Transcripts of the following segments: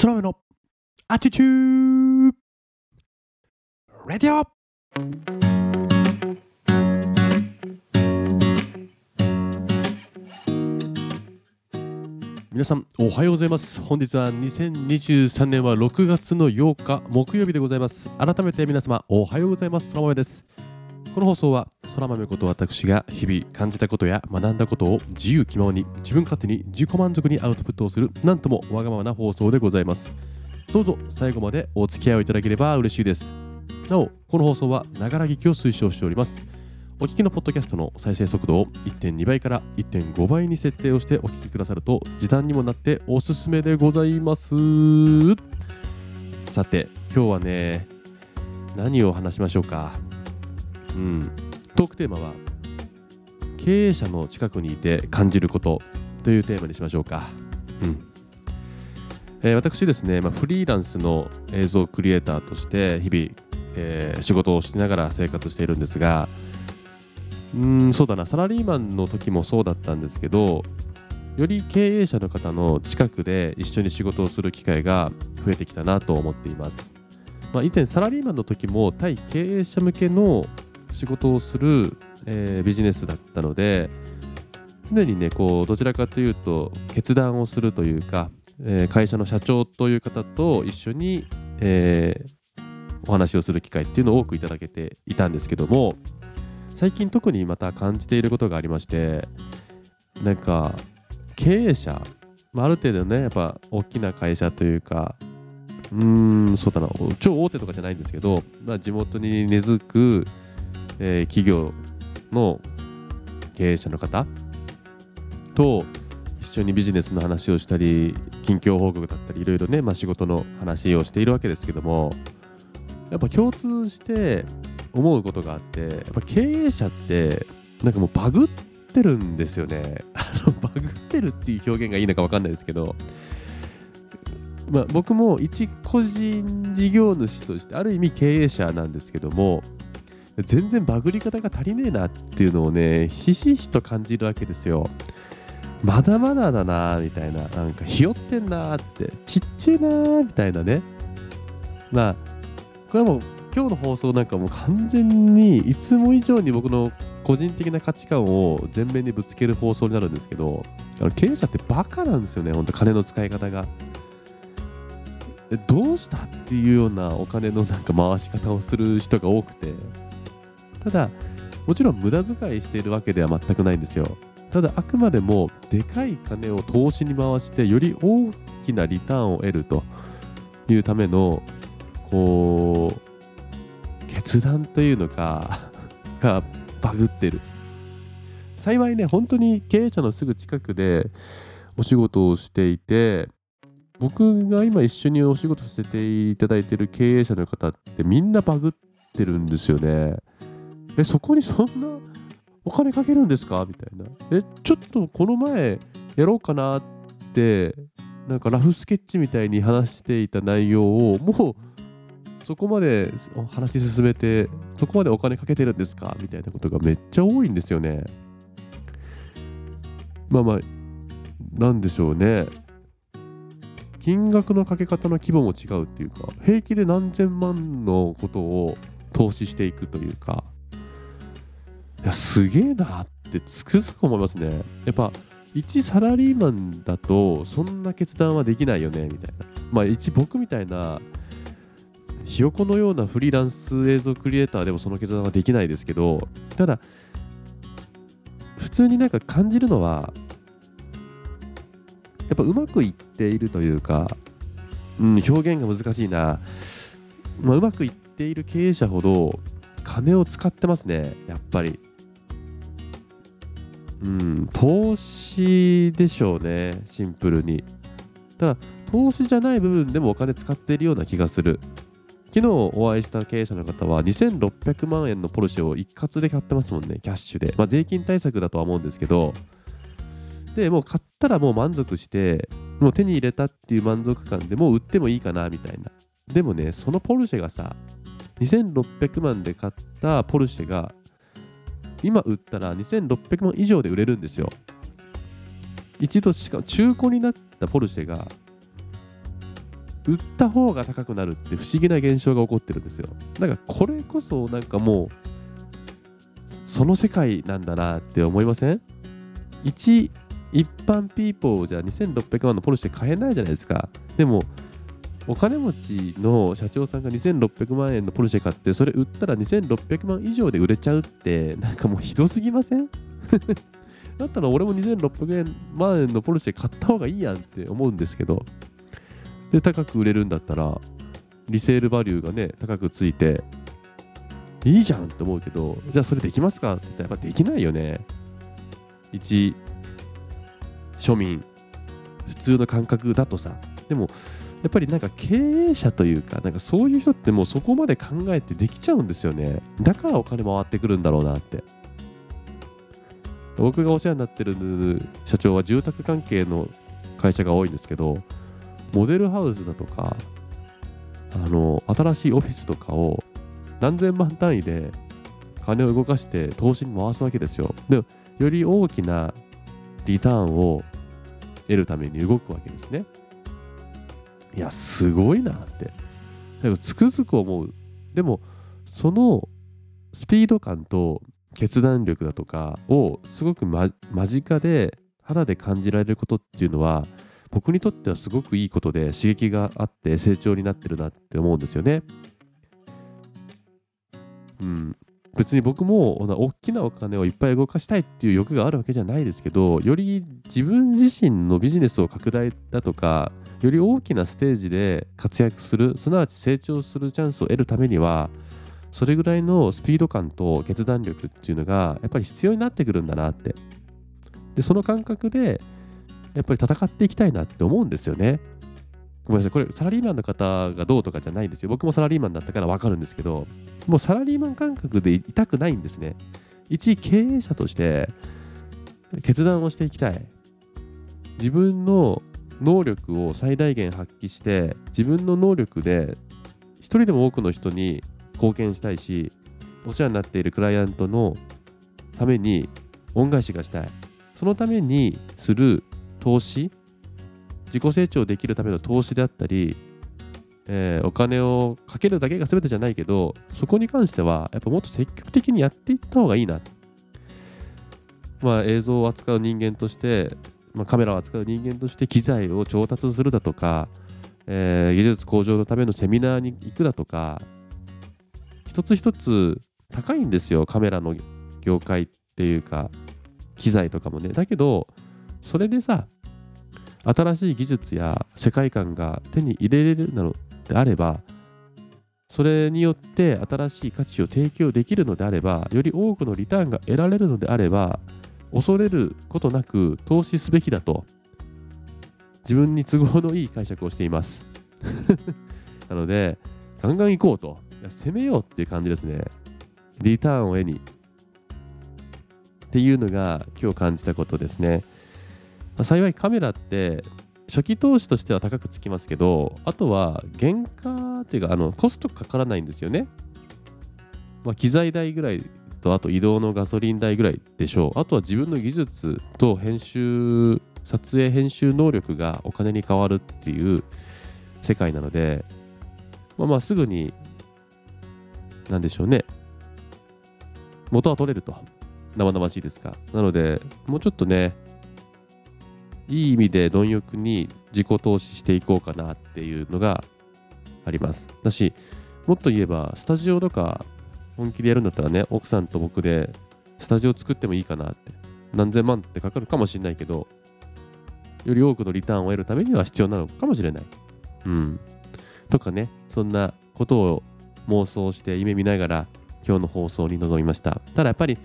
空豆の Attitude Radio 皆さんおはようございます。本日は2023年は6月の8日木曜日でございます。改めて皆様おはようございます。空豆です。この放送は空豆こと私が日々感じたことや学んだことを自由気ままに自分勝手に自己満足にアウトプットをするなんともわがままな放送でございます。どうぞ最後までお付き合いをいただければ嬉しいです。なおこの放送はながら聞きを推奨しております。お聞きのポッドキャストの再生速度を1.2倍から1.5倍に設定をしてお聞きくださると時短にもなっておすすめでございます。さて今日はね何を話しましょうか。うん。トークテーマは経営者の近くにいて感じることというテーマにしましょうか。うん。えー私ですね、まあ、フリーランスの映像クリエイターとして日々、えー仕事をしながら生活しているんですがうんそうだなサラリーマンの時もそうだったんですけどより経営者の方の近くで一緒に仕事をする機会が増えてきたなと思っています、まあ、以前サラリーマンの時も対経営者向けの仕事をする、えービジネスだったので常にねこうどちらかというと決断をするというか、えー会社の社長という方と一緒に、えーお話をする機会っていうのを多くいただけていたんですけども最近特にまた感じていることがありましてなんか経営者、まあ、ある程度ねやっぱ大きな会社というかうーんそうだな超大手とかじゃないんですけど、まあ、地元に根付く、えー企業の経営者の方と一緒にビジネスの話をしたり近況報告だったりいろいろね、まあ、仕事の話をしているわけですけどもやっぱ共通して思うことがあってやっぱ経営者ってなんかもうバグってるんですよね。あのバグってるっていう表現がいいのか分かんないですけど、まあ、僕も一個人事業主としてある意味経営者なんですけども全然バグり方が足りねえなっていうのをねひしひしと感じるわけですよ。まだまだだなみたいななんかひよってんなってちっちゃいなみたいなね。まあこれはもう今日の放送なんかもう完全にいつも以上に僕の個人的な価値観を前面にぶつける放送になるんですけどあの経営者ってバカなんですよね本当金の使い方が。どうしたっていうようなお金のなんか回し方をする人が多くて。ただもちろん無駄遣いしているわけでは全くないんですよ。ただあくまでもでかい金を投資に回してより大きなリターンを得るというためのこう決断というのか がバグってる。幸いね本当に経営者のすぐ近くでお仕事をしていて僕が今一緒にお仕事させていただいている経営者の方ってみんなバグってるんですよね。えそこにそんなお金かけるんですか？みたいなえちょっとこの前やろうかなってなんかラフスケッチみたいに話していた内容をもうそこまで話し進めてそこまでお金かけてるんですか？みたいなことがめっちゃ多いんですよね。まあまあなんでしょうね。金額のかけ方の規模も違うっていうか平気で何千万のことを投資していくというかやすげえなってつくづく思いますね。やっぱ一サラリーマンだとそんな決断はできないよねみたいな。まあ一僕みたいなひよこのようなフリーランス映像クリエイターでもその決断はできないですけどただ普通になんか感じるのはやっぱうまくいっているというか、うん、表現が難しいな、まあ、うまくいっている経営者ほど金を使ってますねやっぱり。うん投資でしょうねシンプルに。ただ投資じゃない部分でもお金使っているような気がする。昨日お会いした経営者の方は2600万円のポルシェを一括で買ってますもんねキャッシュで、まあ、税金対策だとは思うんですけど。でもう買ったらもう満足してもう手に入れたっていう満足感でもう売ってもいいかなみたいな。でもねそのポルシェがさ2600万で買ったポルシェが今売ったら2600万以上で売れるんですよ。一度しかも中古になったポルシェが売った方が高くなるって不思議な現象が起こってるんですよ。だからこれこそなんかもうその世界なんだなって思いません？一一般ピーポーじゃ2600万のポルシェ買えないじゃないですか。でもお金持ちの社長さんが2600万円のポルシェ買ってそれ売ったら2600万以上で売れちゃうってなんかもうひどすぎません？だったら俺も2600万円のポルシェ買った方がいいやんって思うんですけど。で高く売れるんだったらリセールバリューがね高くついていいじゃんって思うけどじゃあそれできますか？って言ったらやっぱできないよね。一庶民。普通の感覚だとさ。でもやっぱりなんか経営者というかなんかそういう人ってもうそこまで考えてできちゃうんですよね。だからお金回ってくるんだろうなって。僕がお世話になってる社長は住宅関係の会社が多いんですけどモデルハウスだとかあの新しいオフィスとかを何千万単位で金を動かして投資に回すわけですよ。でより大きなリターンを得るために動くわけですね。いやすごいなって。つくづく思う。でもそのスピード感と決断力だとかをすごく、ま、間近で肌で感じられることっていうのは僕にとってはすごくいいことで刺激があって成長になってるなって思うんですよね。うん、別に僕も大きなお金をいっぱい動かしたいっていう欲があるわけじゃないですけどより自分自身のビジネスを拡大だとかより大きなステージで活躍するすなわち成長するチャンスを得るためにはそれぐらいのスピード感と決断力っていうのがやっぱり必要になってくるんだなって。でその感覚でやっぱり戦っていきたいなって思うんですよね。ごめんなさい。これサラリーマンの方がどうとかじゃないんですよ。僕もサラリーマンだったから分かるんですけどもうサラリーマン感覚でいたくないんですね。一経営者として決断をしていきたい。自分の能力を最大限発揮して自分の能力で一人でも多くの人に貢献したいしお世話になっているクライアントのために恩返しがしたい。そのためにする投資自己成長できるための投資であったり、えー、お金をかけるだけが全てじゃないけどそこに関してはやっぱもっと積極的にやっていった方がいいな。まあ映像を扱う人間としてまあ、カメラを扱う人間として機材を調達するだとか、えー、技術向上のためのセミナーに行くだとか一つ一つ高いんですよカメラの業界っていうか機材とかもね。だけどそれでさ新しい技術や世界観が手に入れれるのであればそれによって新しい価値を提供できるのであればより多くのリターンが得られるのであれば恐れることなく投資すべきだと自分に都合のいい解釈をしています。なのでガンガン行こうと。いや攻めようっていう感じですね。リターンを得に。っていうのが今日感じたことですね、まあ、幸いカメラって初期投資としては高くつきますけどあとは原価っていうかあのコストかからないんですよね、まあ、機材代ぐらいとあと移動のガソリン代ぐらいでしょう。あとは自分の技術と編集撮影編集能力がお金に変わるっていう世界なのでまあまあすぐに何でしょうね。元は取れると。生々しいですかなのでもうちょっとねいい意味で貪欲に自己投資していこうかなっていうのがありますだしもっと言えばスタジオとか本気でやるんだったらね、奥さんと僕でスタジオ作ってもいいかなって、何千万ってかかるかもしれないけど、より多くのリターンを得るためには必要なのかもしれない。うん。とかね、そんなことを妄想して夢見ながら今日の放送に臨みました。ただやっぱり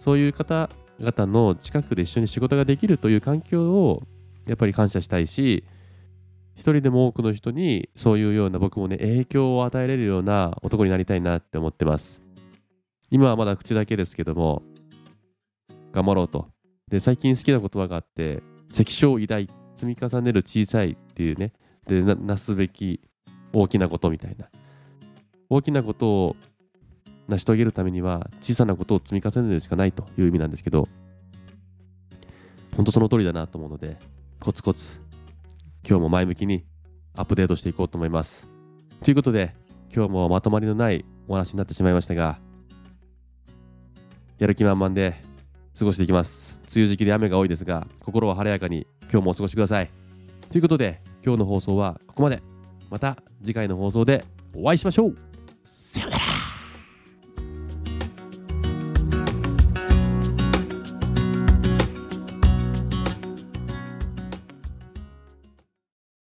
そういう方々の近くで一緒に仕事ができるという環境をやっぱり感謝したいし、一人でも多くの人にそういうような僕もね影響を与えれるような男になりたいなって思ってます。今はまだ口だけですけども、頑張ろうと。で、最近好きな言葉があって、関小偉大、積み重ねる小さいっていうね、で、なすべき大きなことみたいな。大きなことを成し遂げるためには、小さなことを積み重ねるしかないという意味なんですけど、本当その通りだなと思うので、コツコツ、今日も前向きにアップデートしていこうと思います。ということで今日もまとまりのないお話になってしまいましたがやる気満々で過ごしていきます。梅雨時期で雨が多いですが心は晴れやかに今日もお過ごしください。ということで今日の放送はここまで。また次回の放送でお会いしましょう。さよなら